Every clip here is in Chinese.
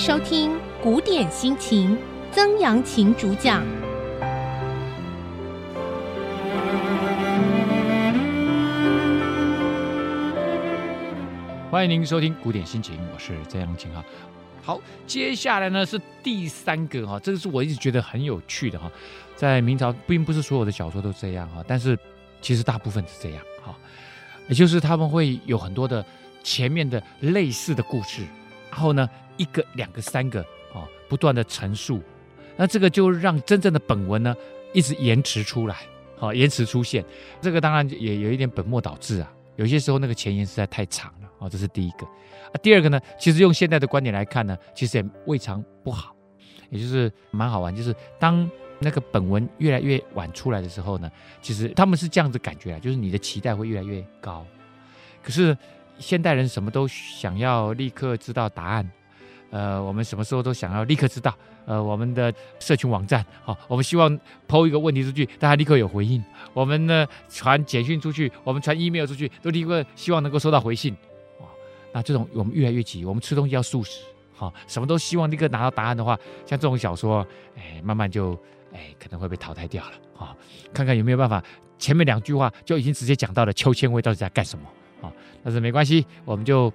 收听古典心情，曾阳晴主讲。欢迎您收听古典心情，我是曾阳晴哈。好，接下来呢是第三个哈，这个是我一直觉得很有趣的哈。在明朝，并不是所有的小说都这样哈，但是其实大部分是这样哈，也就是他们会有很多的前面的类似的故事，然后呢一个、两个、三个啊，不断的陈述，那这个就让真正的本文呢一直延迟出来，好，延迟出现，这个当然也有一点本末倒置啊，有些时候那个前言实在太长了。哦，这是第一个啊。第二个呢，其实用现在的观点来看呢，其实也未尝不好，也就是蛮好玩。就是当那个本文越来越晚出来的时候呢，其实他们是这样子感觉啊，就是你的期待会越来越高。可是现代人什么都想要立刻知道答案，呃，我们什么时候都想要立刻知道。呃，我们的社群网站，好，我们希望抛一个问题出去，大家立刻有回应。我们呢传简讯出去，我们传 email 出去，都立刻希望能够收到回信。那这种我们越来越急，我们吃东西要速食，好，什么都希望立刻拿到答案的话，像这种小说，哎，慢慢就哎可能会被淘汰掉了，好，看看有没有办法，前面两句话就已经直接讲到了秋千位到底在干什么，但是没关系，我们就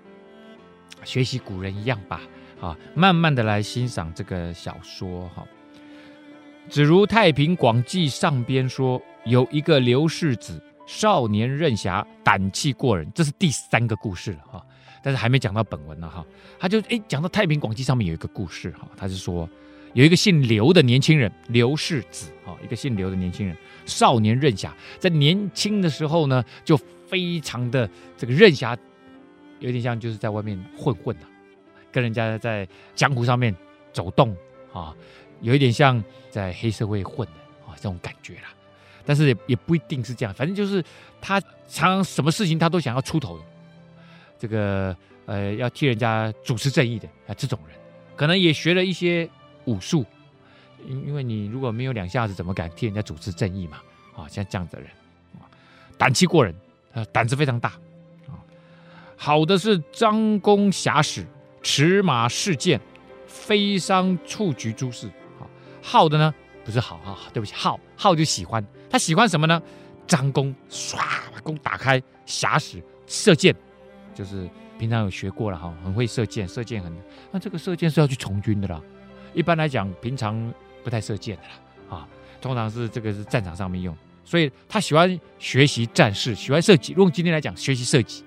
学习古人一样吧，啊，慢慢的来欣赏这个小说，哈，只如《太平广记》上边说，有一个刘氏子，少年任侠，胆气过人，这是第三个故事了，哈。但是还没讲到本文呢哈，他就哎讲到《太平广记》上面有一个故事哈，他是说有一个姓刘的年轻人刘氏子哈，一个姓刘的年轻人少年任侠，在年轻的时候呢就非常的这个任侠，有点像就是在外面混混啊，跟人家在江湖上面走动啊，有一点像在黑社会混的啊这种感觉啦，但是也也不一定是这样，反正就是他常常什么事情他都想要出头的。这个呃，要替人家主持正义的啊，这种人可能也学了一些武术，因因为你如果没有两下子，怎么敢替人家主持正义嘛？啊，像这样子的人，啊，胆气过人，啊，胆子非常大，啊，好的是张弓遐矢，持马试箭，飞伤蹴鞠诸事。好，好的呢，不是好啊，对不起，好好就喜欢，他喜欢什么呢？张弓，唰，把弓打开，遐矢，射箭。就是平常有学过了哈，很会射箭，射箭很。那这个射箭是要去从军的啦。一般来讲，平常不太射箭的啦啊，通常是这个是战场上面用。所以他喜欢学习战事，喜欢射击。用今天来讲，学习射击。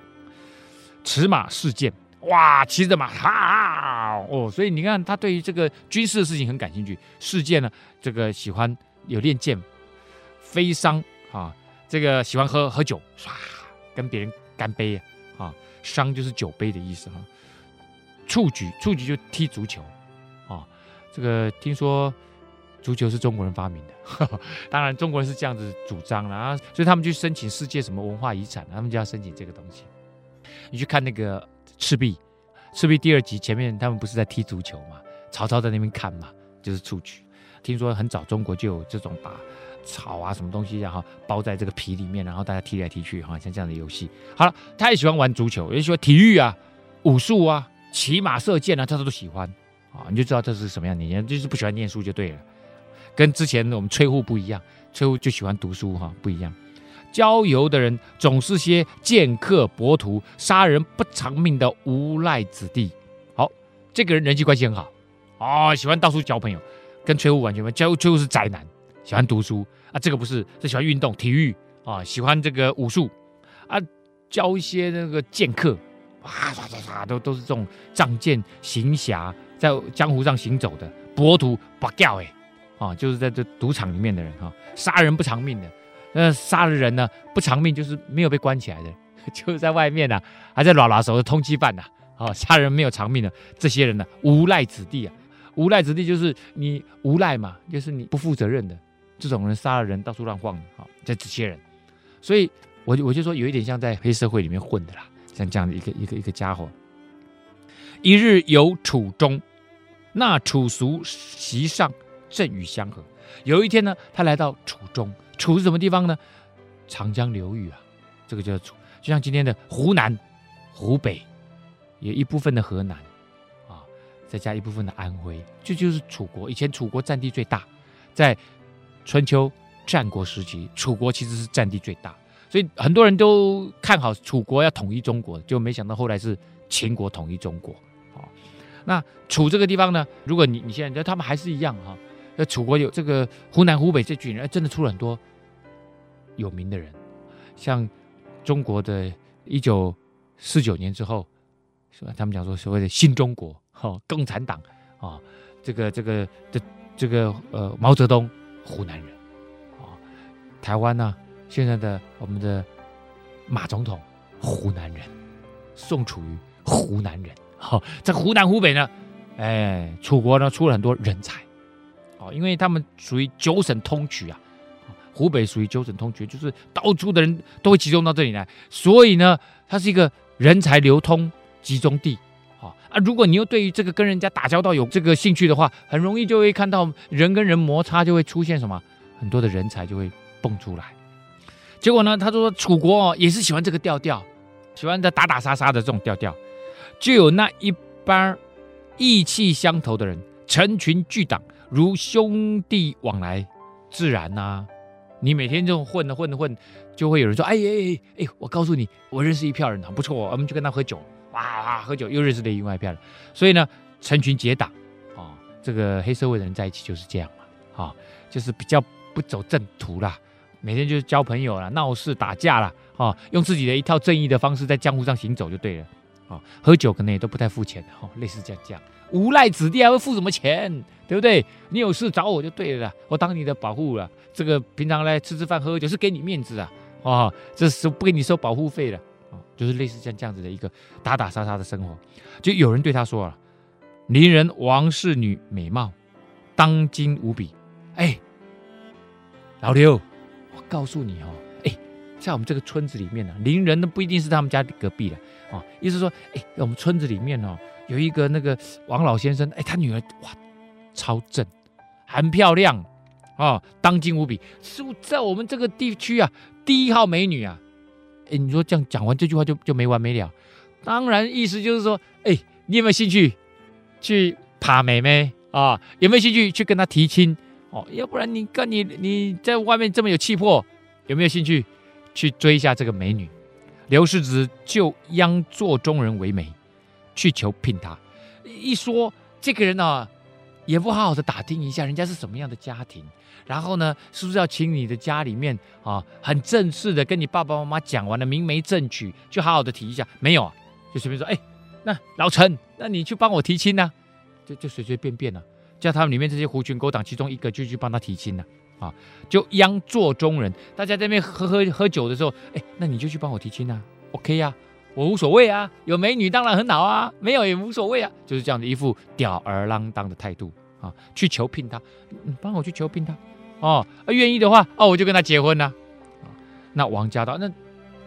驰马试箭，哇，骑着马哈哦，所以你看他对于这个军事的事情很感兴趣。试箭呢，这个喜欢有练剑。飞觴啊，这个喜欢喝喝酒，唰，跟别人干杯啊。觴就是酒杯的意思哈，蹴鞠，蹴鞠就踢足球，啊，这个听说足球是中国人发明的，呵呵，当然中国人是这样子主张的啊，所以他们去申请世界什么文化遗产，他们就要申请这个东西。你去看那个赤壁，赤壁第二集前面他们不是在踢足球嘛，曹操在那边看嘛，就是蹴鞠。听说很早中国就有这种把草啊什么东西，然后包在这个皮里面，然后大家踢来踢去，哈，像这样的游戏。好了，他也喜欢玩足球，也喜欢体育啊，武术啊，骑马射箭啊，他都喜欢啊。你就知道这是什么样的年轻人，就是不喜欢念书就对了。跟之前我们崔护不一样，崔护就喜欢读书哈，不一样。交游的人总是些剑客博徒，杀人不偿命的无赖子弟。好，这个人人际关系很好啊，喜欢到处交朋友，跟崔护完全不一样。崔护是宅男，喜欢读书。啊，这个不是，是喜欢运动、体育啊，喜欢这个武术啊，教一些那个剑客，哇，唰唰唰，都都是这种仗剑行侠，在江湖上行走的博徒，不教哎，啊，就是在这赌场里面的人哈，杀人不偿命的，那杀了人呢不偿命，就是没有被关起来的，就是在外面呢、啊，还在拉拉手的通缉犯呐，啊，杀人没有偿命的这些人呢，无赖子弟啊，无赖子弟就是你无赖嘛，就是你不负责任的。这种人杀了人到处乱晃的，啊，这这些人，所以我就我就说有一点像在黑社会里面混的啦，像这样的一个一个一个家伙。一日游楚中，那楚俗席上正与相合。有一天呢，他来到楚中，楚是什么地方呢？长江流域啊，这个叫楚，就像今天的湖南、湖北，有一部分的河南啊，再加一部分的安徽，这就，是楚国。以前楚国占地最大，在春秋战国时期，楚国其实是占地最大，所以很多人都看好楚国要统一中国，就没想到后来是秦国统一中国。好，那楚这个地方呢，如果你你现在觉得他们还是一样哈，那楚国有这个湖南、湖北这群人，真的出了很多有名的人，像中国的一九四九年之后。是吧？他们讲说所谓的新中国，哈、哦，共产党啊、哦，这个这个的这个呃，毛泽东湖南人啊、哦，台湾呢、现在的我们的马总统湖南人，宋楚瑜湖南人，哈、哦，这湖南湖北呢，哎，楚国呢出了很多人才，因为他们属于九省通衢啊，湖北属于九省通衢，就是到处的人都会集中到这里来，所以呢，它是一个人才流通。集中地，啊啊！如果你又对于这个跟人家打交道有这个兴趣的话，很容易就会看到人跟人摩擦，就会出现什么很多的人才就会蹦出来。结果呢，他说楚国也是喜欢这个调调，喜欢的打打杀杀的这种调调，就有那一帮意气相投的人，成群聚党，如兄弟往来，自然呐、啊。你每天这种混着混着混，就会有人说：“哎哎哎哎，我告诉你，我认识一票人，很不错，我们就跟他喝酒。”哇哇喝酒又认识另外一票人，所以呢，成群结党啊，这个黑社会的人在一起就是这样嘛，啊，就是比较不走正途啦，每天就是交朋友啦，闹事打架啦，啊，用自己的一套正义的方式在江湖上行走就对了，啊，喝酒可能也都不太付钱，哈，类似这样这样，无赖子弟还会付什么钱，对不对？你有事找我就对了，我当你的保护了，这个平常来吃吃饭喝喝酒是给你面子啊，啊，这是不给你收保护费的。就是类似像这样子的一个打打杀杀的生活，就有人对他说了：“邻人王氏女美貌，当今无比。”哎，老刘，我告诉你哦，哎，在我们这个村子里面呢，邻人呢不一定是他们家隔壁的啊。意思说，哎，我们村子里面哦，有一个那个王老先生，哎，他女儿哇，超正，很漂亮啊，当今无比，是在我们这个地区啊，第一号美女啊。哎，你说这样讲完这句话就就没完没了，当然意思就是说，哎，你有没有兴趣去爬妹妹啊？有没有兴趣去跟她提亲？哦，要不然你跟你你在外面这么有气魄，有没有兴趣去追一下这个美女？刘世子就央座中人为媒，去求聘他。一说这个人啊，也不好好的打听一下人家是什么样的家庭。然后呢，是不是要请你的家里面啊，很正式的跟你爸爸妈妈讲完了，明媒正娶，就好好的提一下？没有啊，就随便说，哎，那老陈，那你去帮我提亲呢、就就随随便便了、啊，叫他们里面这些狐群狗党其中一个就去帮他提亲了啊，就央做中人，大家在那边喝喝喝酒的时候，哎，那你就去帮我提亲啊，OK 呀、啊，我无所谓啊，有美女当然很好啊，没有也无所谓啊，就是这样的一副吊儿郎当的态度啊，去求聘他，你帮我去求聘他。哦，愿意的话，哦，我就跟他结婚了。那王家道那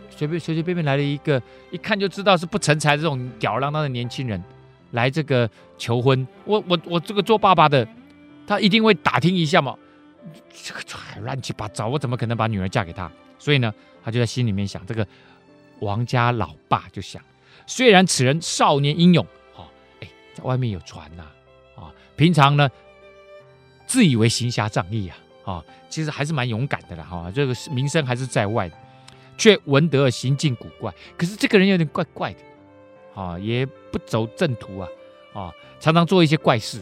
随便随随便便来了一个，一看就知道是不成才这种吊儿郎当的年轻人来这个求婚。我我我这个做爸爸的，他一定会打听一下嘛。这个乱七八糟，我怎么可能把女儿嫁给他？所以呢，他就在心里面想，这个王家老爸就想，虽然此人少年英勇，哈、哦，哎，在外面有传呐，啊、哦，平常呢自以为行侠仗义啊。啊，其实还是蛮勇敢的啦，哈，这个名声还是在外的，却闻得行径古怪。可是这个人有点怪怪的，啊，也不走正途啊，啊，常常做一些怪事，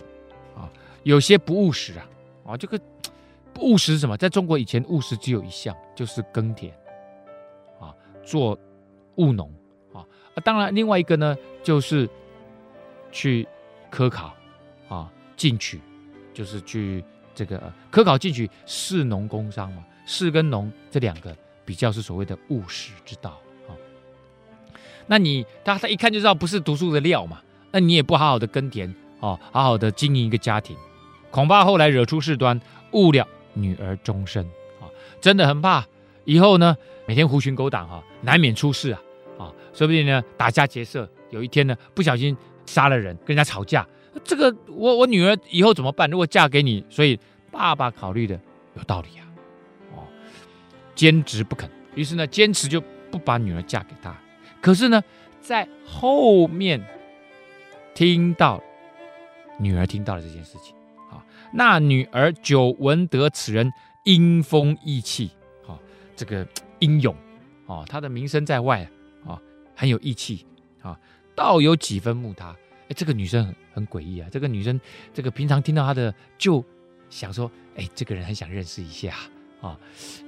啊，有些不务实啊，啊，这个务实什么？在中国以前，务实只有一项，就是耕田，啊，做务农，啊，当然另外一个呢，就是去科考，啊，进取，就是去。这个科考进取士农工商嘛，士跟农这两个比较是所谓的务实之道啊。那你他他一看就知道不是读书的料嘛，那你也不好好的耕田哦，好好的经营一个家庭，恐怕后来惹出事端，误了女儿终身啊！真的很怕以后呢，每天狐群狗党哈，难免出事啊啊！说不定呢打家劫舍，有一天呢不小心杀了人，跟人家吵架。这个我我女儿以后怎么办？如果嫁给你，所以爸爸考虑的有道理啊，哦，坚持不肯，于是呢，坚持就不把女儿嫁给他。可是呢，在后面听到女儿听到了这件事情。啊，那女儿久闻得此人英风义气，啊，这个英勇，啊，他的名声在外，很有义气，啊，倒有几分慕他。哎，这个女生很很诡异啊，这个女生，这个平常听到他的就想说，哎，这个人很想认识一下，啊，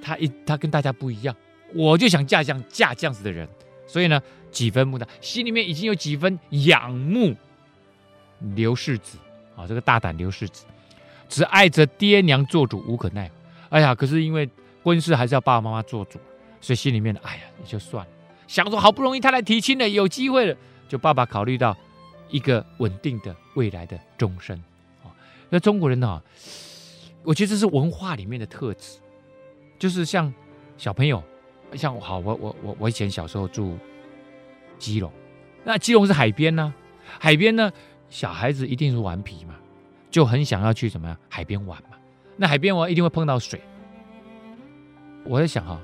他一他跟大家不一样，我就想嫁这样嫁这样子的人。所以呢，几分慕他，心里面已经有几分仰慕刘世子啊，这个大胆刘世子，只爱着爹娘做主，无可奈何。哎呀，可是因为婚事还是要爸爸妈妈做主，所以心里面哎呀也就算了。想说好不容易他来提亲了，有机会了，就爸爸考虑到一个稳定的未来的终身啊。那中国人呢，我觉得这是文化里面的特质，就是像小朋友。像好，我我我我以前小时候住基隆，那基隆是海边呢，海边呢，小孩子一定是顽皮嘛，就很想要去怎么样海边玩嘛。那海边玩一定会碰到水。我在想哈，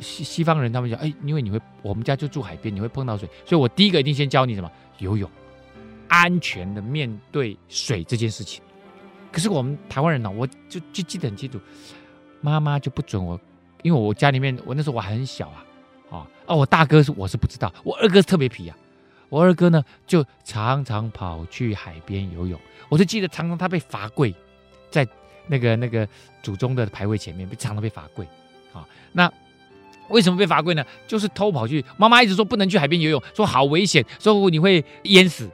西西方人他们讲，哎，因为你会，我们家就住海边，你会碰到水，所以我第一个一定先教你什么游泳，安全的面对水这件事情。可是我们台湾人呢，我就就记得很清楚，妈妈就不准我。因为我家里面，我那时候我还很小啊，啊啊！我大哥是我是不知道，我二哥特别皮啊。我二哥呢，就常常跑去海边游泳。我就记得常常他被罚跪，在那个那个祖宗的牌位前面，被常常被罚跪。啊，那为什么被罚跪呢？就是偷跑去，妈妈一直说不能去海边游泳，说好危险，说你会淹死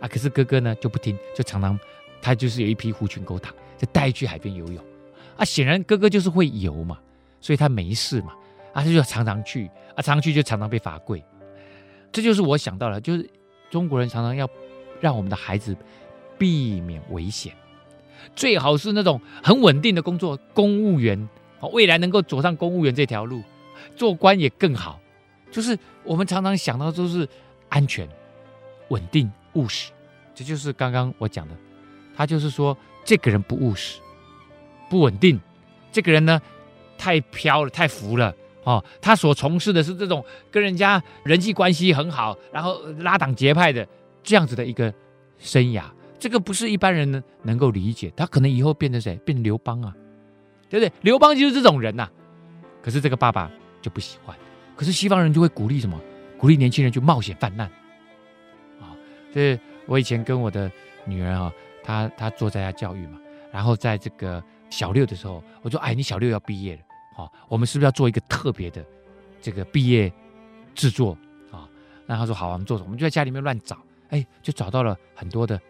啊。可是哥哥呢就不听，就常常他就是有一批狐群狗党，就带去海边游泳。啊，显然哥哥就是会游嘛。所以他没事嘛，啊，他就常常去，啊，常常去就常常被罚跪，这就是我想到了，就是中国人常常要让我们的孩子避免危险，最好是那种很稳定的工作，公务员，未来能够走上公务员这条路，做官也更好，就是我们常常想到都是安全、稳定、务实，这就是刚刚我讲的，他就是说这个人不务实、不稳定，这个人呢。太飘了，太浮了哦！他所从事的是这种跟人家人际关系很好，然后拉党结派的这样子的一个生涯，这个不是一般人能能够理解。他可能以后变成谁？变成刘邦啊，对不对？刘邦就是这种人呐、可是这个爸爸就不喜欢。可是西方人就会鼓励什么？鼓励年轻人去冒险犯难啊！所以我以前跟我的女儿啊，她她做在家教育嘛，然后在这个小六的时候，我说：“哎，你小六要毕业了。”好，我们是不是要做一个特别的这个毕业制作啊？那他说好，我们做什么？我们就在家里面乱找，哎，就找到了很多的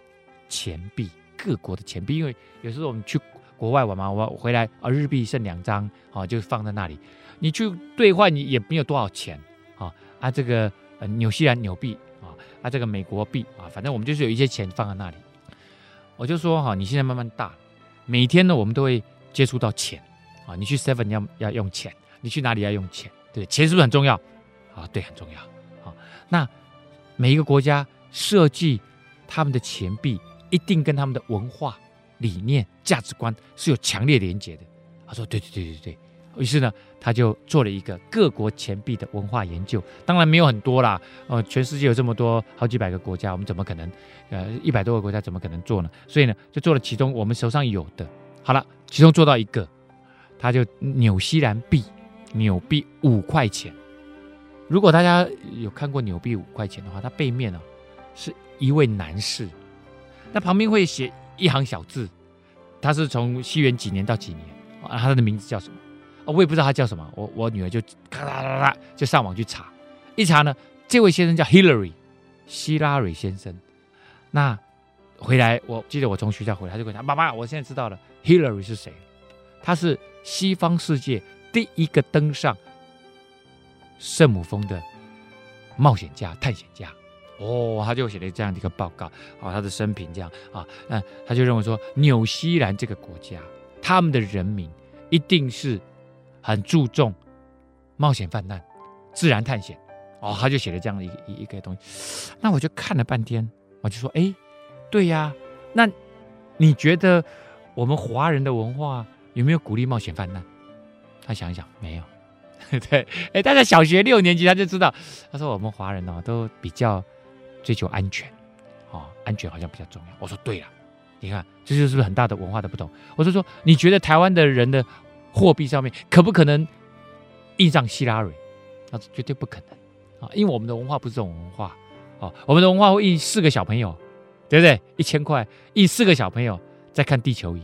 钱币，各国的钱币。因为有时候我们去国外玩嘛，我回来啊，日币剩两张，啊，就放在那里。你去兑换，你也没有多少钱啊。啊，这个呃，纽西兰纽币啊，啊，这个美国币啊，反正我们就是有一些钱放在那里。我就说哈，你现在慢慢大，每天呢，我们都会接触到钱。啊，你去 Seven 要要用钱，你去哪里要用钱？对，钱是不是很重要？啊，对，很重要。好，那每一个国家设计他们的钱币，一定跟他们的文化理念、价值观是有强烈连结的。他说：对对对对对。于是呢，他就做了一个各国钱币的文化研究。当然没有很多啦，呃，全世界有这么多好几百个国家，我们怎么可能？呃，一百多个国家怎么可能做呢？所以呢，就做了其中我们手上有的。好了，其中做到一个。他就纽西兰币，纽币五块钱。如果大家有看过纽币五块钱的话，它背面呢、是一位男士，那旁边会写一行小字，他是从西元几年到几年啊？他的名字叫什么？我也不知道他叫什么。我我女儿就咔啦啦啦就上网去查，一查呢，这位先生叫 Hillary，希拉蕊先生。那回来，我记得我从学校回来，他就跟他妈妈，我现在知道了，Hillary 是谁？他是。西方世界第一个登上圣母峰的冒险家、探险家，哦，他就写了这样的一个报告，哦，他的生平这样啊，那他就认为说，纽西兰这个国家，他们的人民一定是很注重冒险犯难、自然探险，哦，他就写了这样的一个一个东西。那我就看了半天，我就说，哎，对呀，那你觉得我们华人的文化？有没有鼓励冒险犯难？他想一想，没有。对，哎，他在小学六年级他就知道，他说我们华人哦都比较追求安全，哦，安全好像比较重要。我说对了，你看，这就是不是很大的文化的不同？我就说，你觉得台湾的人的货币上面可不可能印上希拉蕊？那是绝对不可能啊，因为我们的文化不是这种文化啊，我们的文化会印四个小朋友，对不对？一千块印四个小朋友在看地球仪，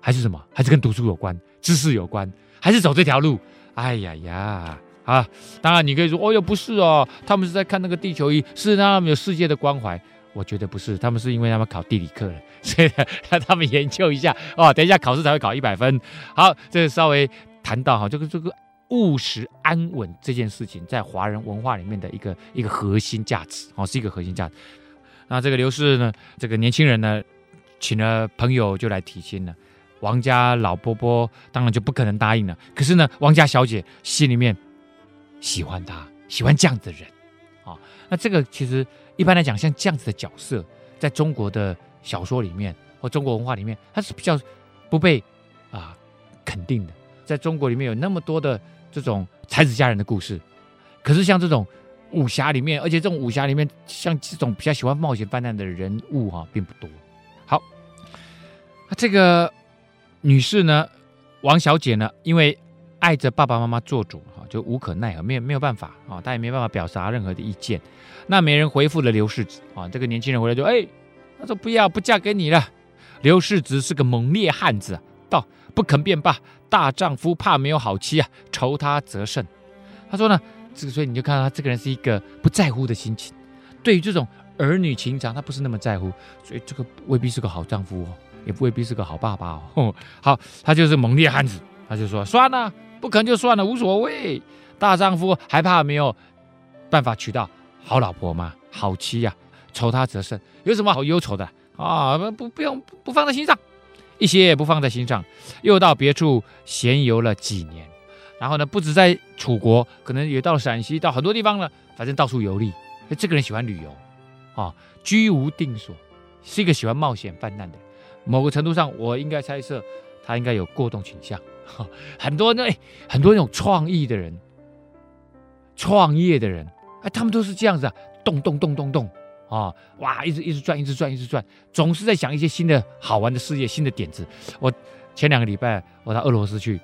还是什么？还是跟读书有关、知识有关？还是走这条路？哎呀呀！啊，当然你可以说，哦哟，不是哦，他们是在看那个地球仪，是让他们有世界的关怀。我觉得不是，他们是因为他们考地理课了，所以让他们研究一下哦。等一下考试才会考一百分。好，这个稍微谈到哈，这个这个务实安稳这件事情，在华人文化里面的一个一个核心价值哦，是一个核心价值。那这个刘氏呢，这个年轻人呢，请了朋友就来提亲了。王家老伯伯当然就不可能答应了。可是呢，王家小姐心里面。喜欢他，喜欢这样的人，啊，那这个其实一般来讲，像这样子的角色，在中国的小说里面或中国文化里面，它是比较不被啊肯定的。在中国里面有那么多的这种才子佳人的故事，可是像这种武侠里面，而且这种武侠里面像这种比较喜欢冒险犯难的人物哈、并不多。好，那这个女士呢，王小姐呢，因为爱着爸爸妈妈做主哈。就无可奈何，没有没有办法啊，他也没办法表达任何的意见。那没人回复了刘世子啊，这个年轻人回来就哎，他说不要不嫁给你了。刘世子是个猛烈汉子，道不肯便罢，大丈夫怕没有好妻啊，愁他则甚。他说呢，这个所以你就看到他这个人是一个不在乎的心情，对于这种儿女情长，他不是那么在乎，所以这个未必是个好丈夫哦，也不未必是个好爸爸哦。好，他就是猛烈汉子，他就说算了。不肯就算了，无所谓。大丈夫还怕没有办法娶到好老婆吗？好妻呀、啊，愁他则甚。有什么好忧愁的啊？不不用不放在心上，一些也不放在心上。又到别处闲游了几年，然后呢，不止在楚国，可能也到了陕西，到很多地方了，反正到处游历。这个人喜欢旅游啊，居无定所，是一个喜欢冒险犯难的。某个程度上，我应该猜测他应该有过动倾向。很多那很多那种创意的人，创业的人，哎，他们都是这样子啊，动动动动动啊，哇，一直一直转，一直转，一直转，总是在想一些新的好玩的事业、新的点子。我前两个礼拜我到俄罗斯去，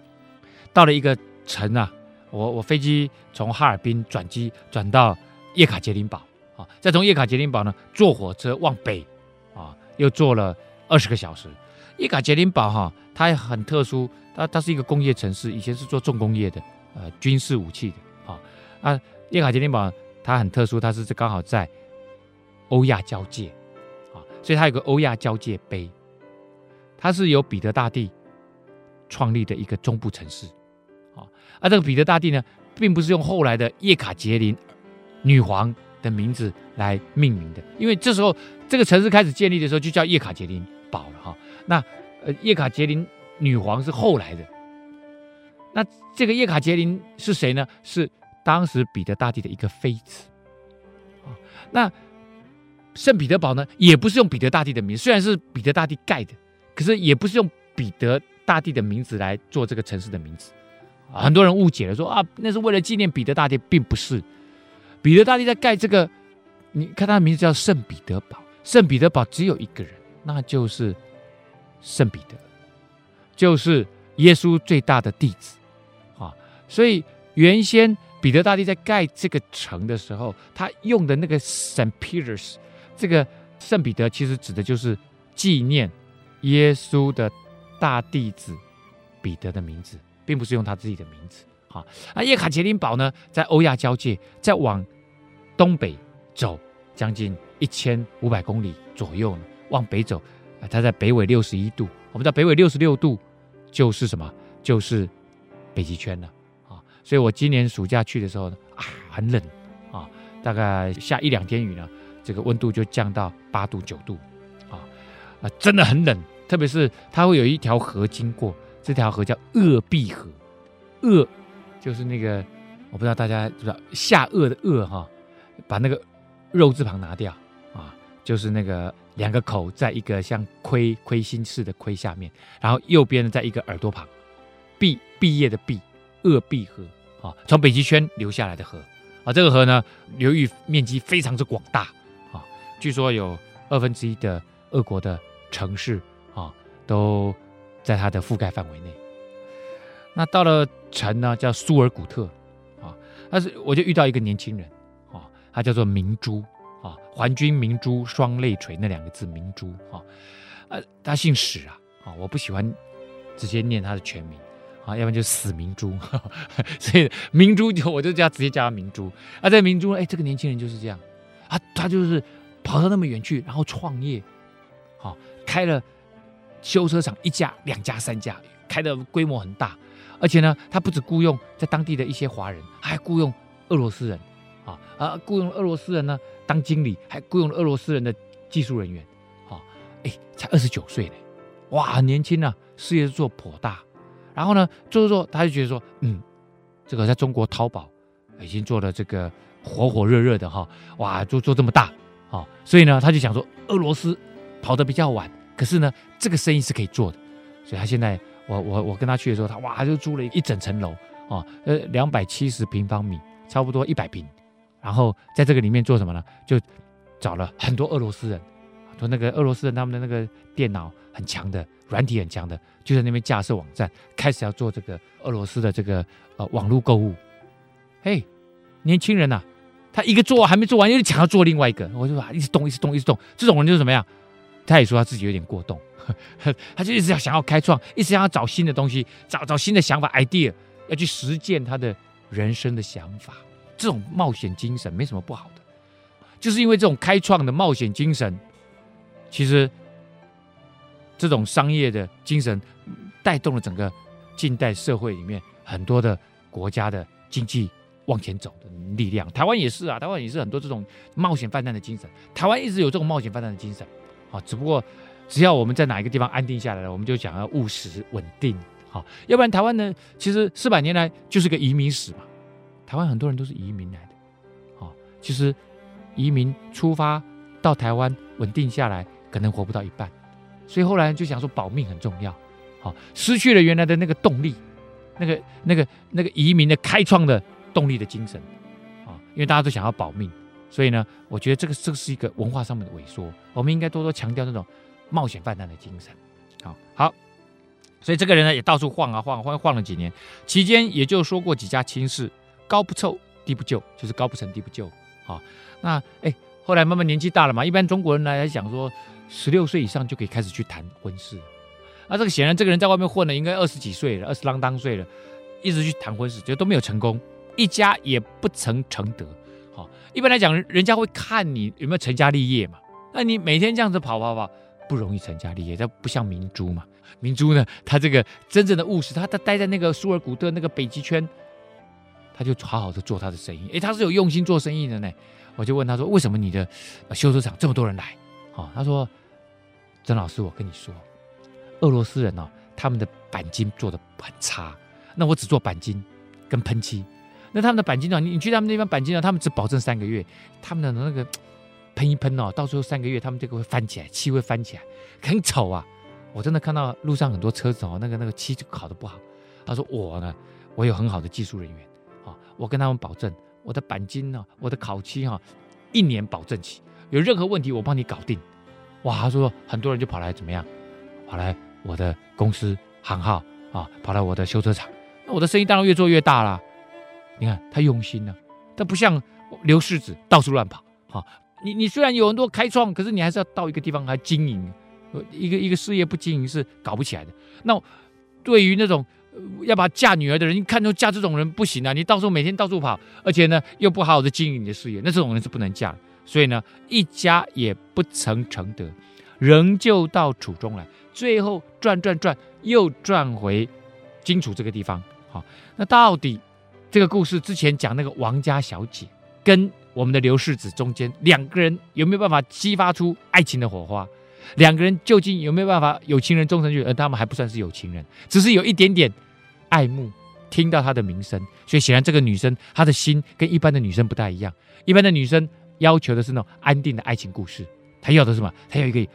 到了一个城啊，我我飞机从哈尔滨转机转到叶卡捷琳堡啊，再从叶卡捷琳堡呢坐火车往北啊，又坐了二十个小时。叶卡捷琳堡哈，它也很特殊。它它是一个工业城市，以前是做重工业的，呃，军事武器的啊。啊，叶卡捷琳堡它很特殊，它是刚好在欧亚交界啊，所以它有个欧亚交界碑。它是由彼得大帝创立的一个中部城市啊。啊，这个彼得大帝呢，并不是用后来的叶卡捷琳女皇的名字来命名的，因为这时候这个城市开始建立的时候就叫叶卡捷琳堡了哈。那呃，叶卡捷琳。女皇是后来的，那这个叶卡捷琳是谁呢？是当时彼得大帝的一个妃子啊。那圣彼得堡呢，也不是用彼得大帝的名字，虽然是彼得大帝盖的，可是也不是用彼得大帝的名字来做这个城市的名字。很多人误解了，说啊，那是为了纪念彼得大帝，并不是。彼得大帝在盖这个，你看他的名字叫圣彼得堡，圣彼得堡只有一个人，那就是圣彼得。就是耶稣最大的弟子，啊，所以原先彼得大帝在盖这个城的时候，他用的那个 Saint Peter's 这个圣彼得，其实指的就是纪念耶稣的大弟子彼得的名字，并不是用他自己的名字。啊，那叶卡捷琳堡呢，在欧亚交界，再往东北走将近一千五百公里左右呢，往北走，啊，它在北纬六十一度，我们在北纬六十六度。就是什么？就是北极圈了啊！所以我今年暑假去的时候呢，啊，很冷啊，大概下一两天雨呢，这个温度就降到八度九度啊啊，真的很冷。特别是它会有一条河经过，这条河叫鄂毕河，鄂就是那个我不知道大家知道下鄂的鄂哈，把那个肉字旁拿掉啊，就是那个。两个口在一个像盔盔心似的盔下面，然后右边呢在一个耳朵旁，毕毕业的毕，鄂毕河啊，从北极圈流下来的河啊，这个河呢流域面积非常之广大啊，据说有二分之一的俄国的城市啊，都在它的覆盖范围内。那到了城呢，叫苏尔古特啊，但是我就遇到一个年轻人啊，他叫做明珠啊，还君明珠双泪垂那两个字，明珠啊，呃，他姓史啊，啊，我不喜欢直接念他的全名啊，要不然就死明珠，所以明珠就我就叫直接叫他明珠。啊，这明珠，哎，这个年轻人就是这样，啊，他就是跑到那么远去，然后创业，好，开了修车厂一家、两家、三家，开的规模很大。而且呢，他不止雇佣在当地的一些华人，还雇佣俄罗斯人，啊啊，雇佣俄罗斯人呢当经理，还雇佣了俄罗斯人的技术人员，啊，哎，才二十九岁呢，哇，很年轻啊，事业做颇大。然后呢，做做做，他就觉得说，嗯，这个在中国淘宝已经做的这个火火热热的哈，哇，做做这么大，啊，所以呢，他就想说，俄罗斯跑得比较晚，可是呢，这个生意是可以做的，所以他现在。我我我跟他去的时候，他哇就租了一整层楼。啊，呃两百七十平方米，差不多一百平，然后在这个里面做什么呢？就找了很多俄罗斯人，说那个俄罗斯人他们的那个电脑很强的，软体很强的，就在那边架设网站，开始要做这个俄罗斯的这个呃网络购物。嘿，年轻人呐、他一个做还没做完，又抢要做另外一个，我就说一直动，一直动，一直动，这种人就是怎么样？他也说他自己有点过动。他就一直要想要开创，一直想要找新的东西，找找新的想法 idea，要去实践他的人生的想法。这种冒险精神没什么不好的，就是因为这种开创的冒险精神，其实这种商业的精神带动了整个近代社会里面很多的国家的经济往前走的力量。台湾也是啊，台湾也是很多这种冒险犯难的精神。台湾一直有这种冒险犯难的精神啊，只不过。只要我们在哪一个地方安定下来了，我们就想要务实稳定，好，要不然台湾呢，其实四百年来就是个移民史嘛。台湾很多人都是移民来的，好，其实移民出发到台湾稳定下来，可能活不到一半，所以后来就想说保命很重要，好，失去了原来的那个动力，那个那个那个移民的开创的动力的精神，啊，因为大家都想要保命，所以呢，我觉得这个这个是一个文化上面的萎缩，我们应该多多强调那种。冒险犯难的精神，好好，所以这个人呢也到处晃啊晃，晃晃了几年，期间也就说过几家亲事，高不凑，低不就，就是高不成低不就，好，那哎，后来慢慢年纪大了嘛，一般中国人来讲说，十六岁以上就可以开始去谈婚事，那这个显然这个人在外面混了，应该二十几岁了，二十啷当岁了，一直去谈婚事，觉得都没有成功，一家也不曾成德，好，一般来讲，人家会看你有没有成家立业嘛，那你每天这样子跑跑跑。不容易成家立业，他不像明珠嘛。明珠呢，他这个真正的务实，他他待在那个苏尔古特那个北极圈，他就好好的做他的生意。诶，他是有用心做生意的呢。我就问他说：“为什么你的修车厂这么多人来？”哦，他说：“曾老师，我跟你说，俄罗斯人哦，他们的钣金做的很差。那我只做钣金跟喷漆。那他们的钣金呢？你你去他们那边钣金呢？他们只保证三个月。他们的那个。”喷一喷哦，到时候三个月他们这个会翻起来，漆会翻起来，很丑啊！我真的看到路上很多车子哦，那个那个漆就烤的不好。他说我呢，我有很好的技术人员，我跟他们保证，我的钣金呢，我的烤漆哈，一年保证期，有任何问题我帮你搞定。哇，他说很多人就跑来怎么样，跑来我的公司行号啊，跑来我的修车厂，那我的生意当然越做越大了。你看他用心呢，他不像刘世子到处乱跑啊。你你虽然有很多开创，可是你还是要到一个地方来经营，一个一个事业不经营是搞不起来的。那对于那种要把嫁女儿的人，你看到嫁这种人不行啊！你到时候每天到处跑，而且呢又不好好的经营你的事业，那这种人是不能嫁。所以呢，一家也不曾成德，仍旧到楚中来，最后转转转又转回荆楚这个地方。好，那到底这个故事之前讲那个王家小姐跟。我们的刘世子中间两个人有没有办法激发出爱情的火花？两个人究竟有没有办法有情人终成眷属？而他们还不算是有情人，只是有一点点爱慕，听到他的名声。所以显然这个女生她的心跟一般的女生不太一样。一般的女生要求的是那种安定的爱情故事，她要的是什么？她要一个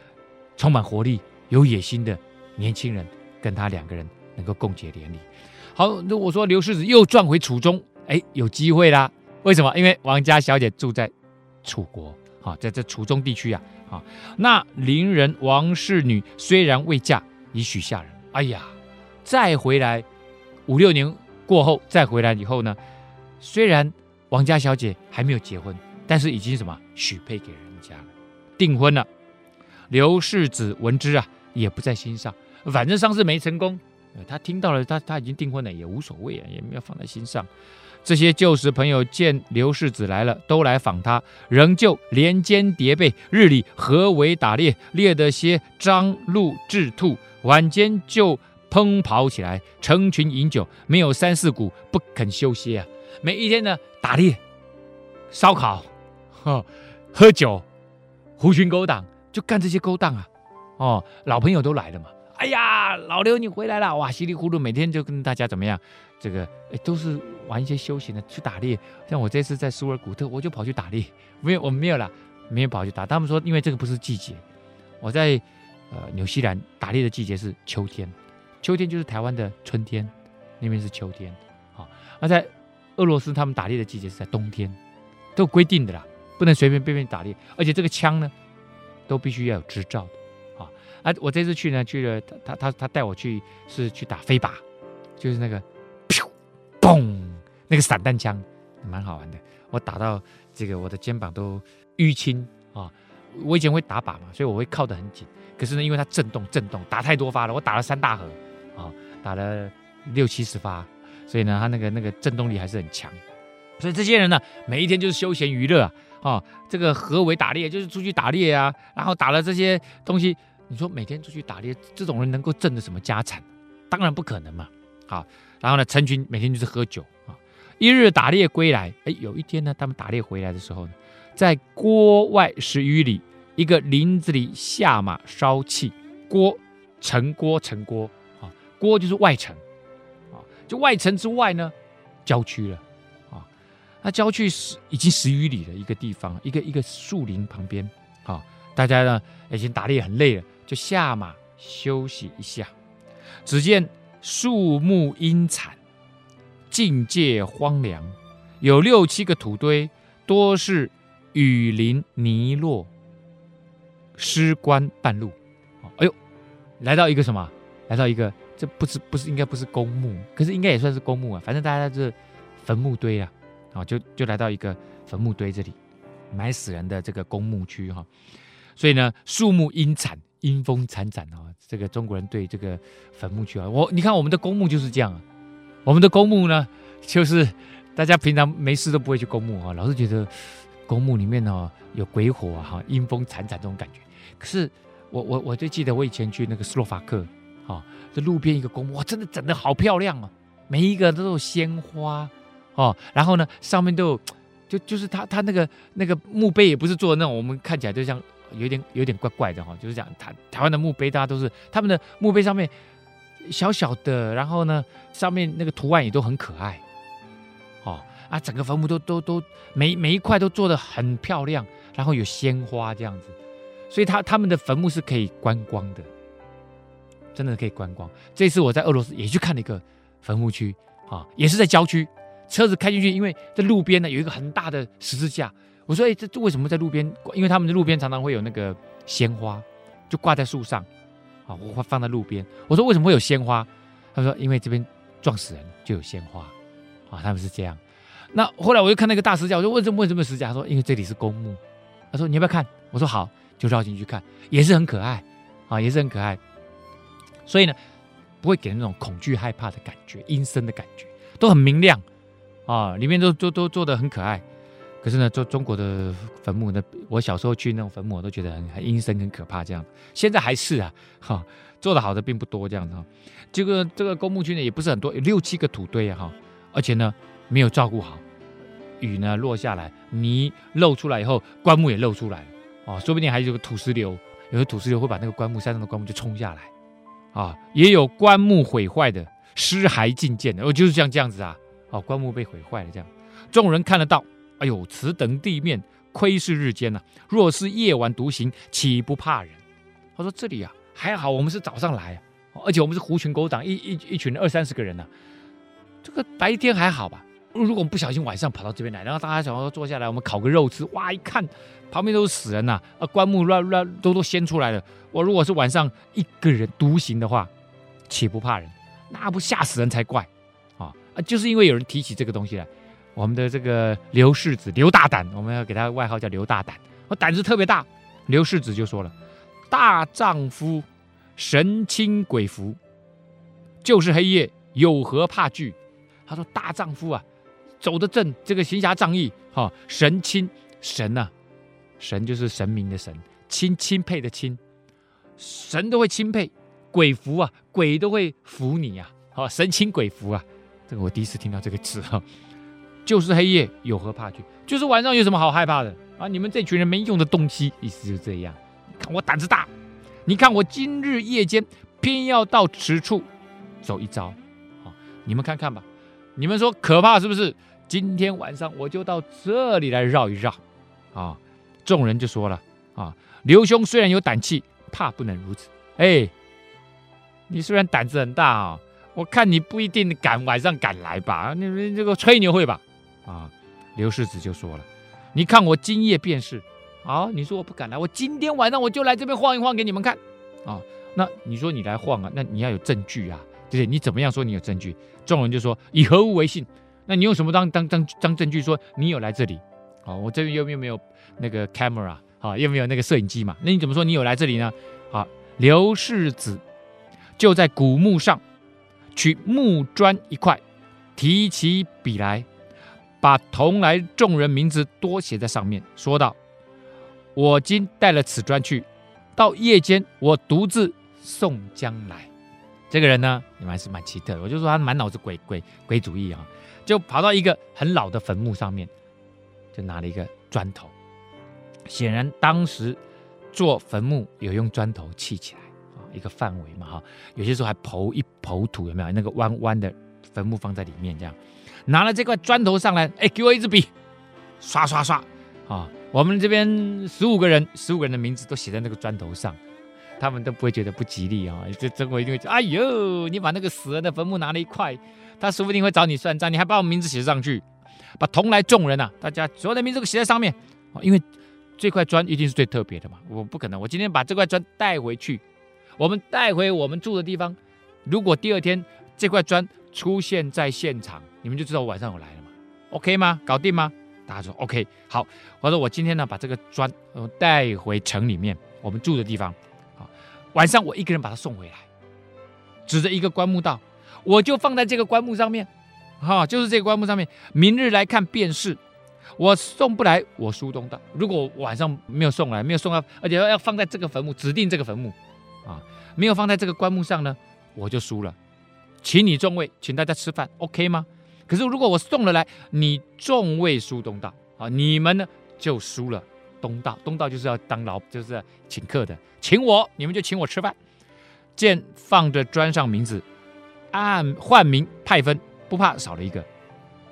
充满活力、有野心的年轻人，跟她两个人能够共结连理。好，那我说刘世子又转回楚中，哎，有机会啦。为什么？因为王家小姐住在楚国，啊，在这楚中地区，啊，啊。那邻人王氏女虽然未嫁，已许下人。哎呀，再回来五六年过后再回来以后呢，虽然王家小姐还没有结婚，但是已经什么许配给人家了，订婚了。刘世子闻之啊，也不在心上，反正丧事没成功，他听到了他他已经订婚了，也无所谓啊，也没有放在心上。这些旧时朋友见刘世子来了，都来访他，仍旧连肩叠背，日里合围打猎，猎得些獐鹿雉兔，晚间就烹跑起来，成群饮酒，没有三四股不肯休息啊！每一天呢，打猎、烧烤、喝 喝酒、狐群狗党，就干这些勾当啊！哦，老朋友都来了嘛。哎呀，老刘你回来了哇！稀里糊涂每天就跟大家怎么样？这个哎，都是玩一些休闲的，去打猎。像我这次在苏尔古特，我就跑去打猎。没有，我没有啦，没有跑去打。他们说，因为这个不是季节。我在呃纽西兰打猎的季节是秋天，秋天就是台湾的春天，那边是秋天。好，而在俄罗斯，他们打猎的季节是在冬天，都规定的啦，不能随便便便打猎。而且这个枪呢，都必须要有执照的。啊，啊我这次去呢，去了他他他带我去是去打飞靶，就是那个，砰，嘣，那个散弹枪，蛮好玩的。我打到这个我的肩膀都淤青啊。我以前会打靶嘛，所以我会靠得很紧。可是呢，因为它震动震动，打太多发了，我打了三大盒啊，打了六七十发，所以呢，他那个那个震动力还是很强。所以这些人呢，每一天就是休闲娱乐啊，啊，这个合围打猎就是出去打猎啊，然后打了这些东西。你说每天出去打猎，这种人能够挣的什么家产？当然不可能嘛。好，然后呢，成群每天就是喝酒啊。一日打猎归来，哎，有一天呢，他们打猎回来的时候呢，在郭外十余里一个林子里下马烧气。锅，成锅成锅，郭就是外城啊，就外城之外呢，郊区了啊。那郊区是已经十余里的一个地方，一个一个树林旁边啊，大家呢已经打猎很累了。就下马休息一下，只见树木阴惨，境界荒凉，有六七个土堆，多是雨淋泥落，尸棺半路。哎呦，来到一个什么？来到一个，这不是不是应该不是公墓，可是应该也算是公墓啊。反正大家是坟墓堆啊，啊，就就来到一个坟墓堆这里，埋死人的这个公墓区哈。所以呢，树木阴惨。阴风惨惨啊！这个中国人对这个坟墓区啊，我你看我们的公墓就是这样啊。我们的公墓呢，就是大家平常没事都不会去公墓啊，老是觉得公墓里面呢有鬼火啊，哈，阴风惨惨这种感觉。可是我我我就记得我以前去那个斯洛伐克啊，这路边一个公墓，哇，真的整的好漂亮啊，每一个都有鲜花哦，然后呢上面都有，就就是他他那个那个墓碑也不是做的那种，我们看起来就像。有点有点怪怪的哈，就是讲台台湾的墓碑，大家都是他们的墓碑上面小小的，然后呢上面那个图案也都很可爱，哦啊，整个坟墓都都都每每一块都做的很漂亮，然后有鲜花这样子，所以他他们的坟墓是可以观光的，真的可以观光。这次我在俄罗斯也去看了一个坟墓区啊，也是在郊区，车子开进去，因为在路边呢有一个很大的十字架。我说：“哎，这为什么在路边？因为他们的路边常常会有那个鲜花，就挂在树上，啊，我放在路边。我说为什么会有鲜花？他说因为这边撞死人就有鲜花，啊，他们是这样。那后来我又看那个大石架，我说为什么为什么石架？他说因为这里是公墓。他说你要不要看？我说好，就绕进去看，也是很可爱，啊，也是很可爱。所以呢，不会给人那种恐惧害怕的感觉，阴森的感觉，都很明亮，啊，里面都都都做的很可爱。”可是呢，做中国的坟墓呢，我小时候去那种坟墓，我都觉得很很阴森、很可怕这样。现在还是啊，哈，做的好的并不多这样子哈。这个这个公墓区呢，也不是很多，有六七个土堆啊哈，而且呢没有照顾好，雨呢落下来，泥漏出来以后，棺木也漏出来了哦，说不定还有个土石流，有个土石流会把那个棺木山上的棺木就冲下来啊，也有棺木毁坏的，尸骸尽见的，哦，就是像这样子啊，哦，棺木被毁坏了这样，众人看得到。哎呦，此等地面，窥视日间呐、若是夜晚独行，岂不怕人？他说：“这里啊，还好，我们是早上来啊，而且我们是狐群狗党，一一一群二三十个人呢、这个白天还好吧？如果我们不小心晚上跑到这边来，然后大家想要坐下来，我们烤个肉吃，哇，一看旁边都是死人呐，啊，棺木乱乱都都掀出来了。我如果是晚上一个人独行的话，岂不怕人？那不吓死人才怪啊！啊，就是因为有人提起这个东西来，我们的这个刘世子刘大胆，我们要给他外号叫刘大胆，我胆子特别大。刘世子就说了：“大丈夫，神清鬼服，就是黑夜，有何怕惧？”他说：“大丈夫啊，走得正，这个行侠仗义，哈、神钦神呐、神就是神明的神，钦钦佩的钦，神都会钦佩，鬼服啊，鬼都会服你、啊，好、哦，神钦鬼服啊，这个我第一次听到这个词哈、就是黑夜，有何怕惧？就是晚上有什么好害怕的？”啊！你们这群人没用的东西，意思就这样。看我胆子大，你看我今日夜间偏要到此处走一遭，啊！你们看看吧，你们说可怕是不是？今天晚上我就到这里来绕一绕，啊！众人就说了，啊，刘兄虽然有胆气，怕不能如此。哎，你虽然胆子很大啊，我看你不一定敢晚上敢来吧？你们这个吹牛会吧？啊！刘世子就说了。你看我今夜便是，啊，你说我不敢来，我今天晚上我就来这边晃一晃给你们看，啊，那你说你来晃啊，那你要有证据啊，对不对？你怎么样说你有证据？众人就说以何物为信？那你用什么当当当当证据说你有来这里？哦，我这边又又没有那个 camera，啊，又没有那个摄影机嘛？那你怎么说你有来这里呢？啊，刘世子就在古墓上取木砖一块，提起笔来。把同来众人名字多写在上面，说道：“我今带了此砖去，到夜间我独自送将来。”这个人呢，你们还是蛮奇特的。我就说他满脑子鬼鬼鬼主意啊，就跑到一个很老的坟墓上面，就拿了一个砖头。显然当时做坟墓有用砖头砌起来啊，一个范围嘛哈。有些时候还刨一刨土，有没有那个弯弯的坟墓放在里面这样。拿了这块砖头上来，哎，给我一支笔，刷刷刷，啊，我们这边十五个人，十五个人的名字都写在那个砖头上，他们都不会觉得不吉利啊。这这我一定会觉得，哎呦，你把那个死人的坟墓拿了一块，他说不定会找你算账，你还把我名字写上去，把同来众人呐、啊，大家所有的名字都写在上面，因为这块砖一定是最特别的嘛，我不可能，我今天把这块砖带回去，我们带回我们住的地方，如果第二天这块砖出现在现场。你们就知道我晚上有来了嘛？OK 吗？搞定吗？大家说 OK。好，我说我今天呢，把这个砖带回城里面，我们住的地方。晚上我一个人把他送回来，指着一个棺木道，我就放在这个棺木上面。哈，就是这个棺木上面，明日来看便是。我送不来，我苏东道。如果晚上没有送来，没有送到，而且要要放在这个坟墓，指定这个坟墓啊，没有放在这个棺木上呢，我就输了。请你众位，请大家吃饭，OK 吗？可是如果我送了来，你众位输东道啊，你们呢就输了东道。东道就是要当老，就是请客的，请我，你们就请我吃饭。见放着砖上名字，按换名派分，不怕少了一个。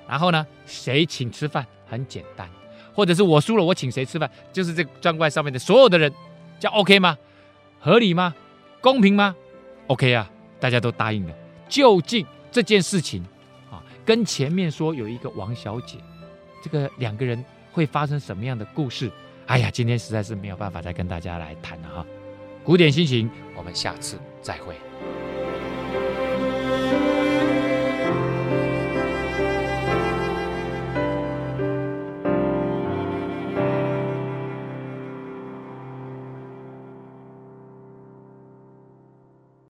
然后呢，谁请吃饭很简单，或者是我输了，我请谁吃饭，就是这砖块上面的所有的人，叫 OK 吗？合理吗？公平吗？OK 啊，大家都答应了。究竟这件事情啊。跟前面说有一个王小姐，这个两个人会发生什么样的故事？哎呀，今天实在是没有办法再跟大家来谈了哈。古典心情，我们下次再会。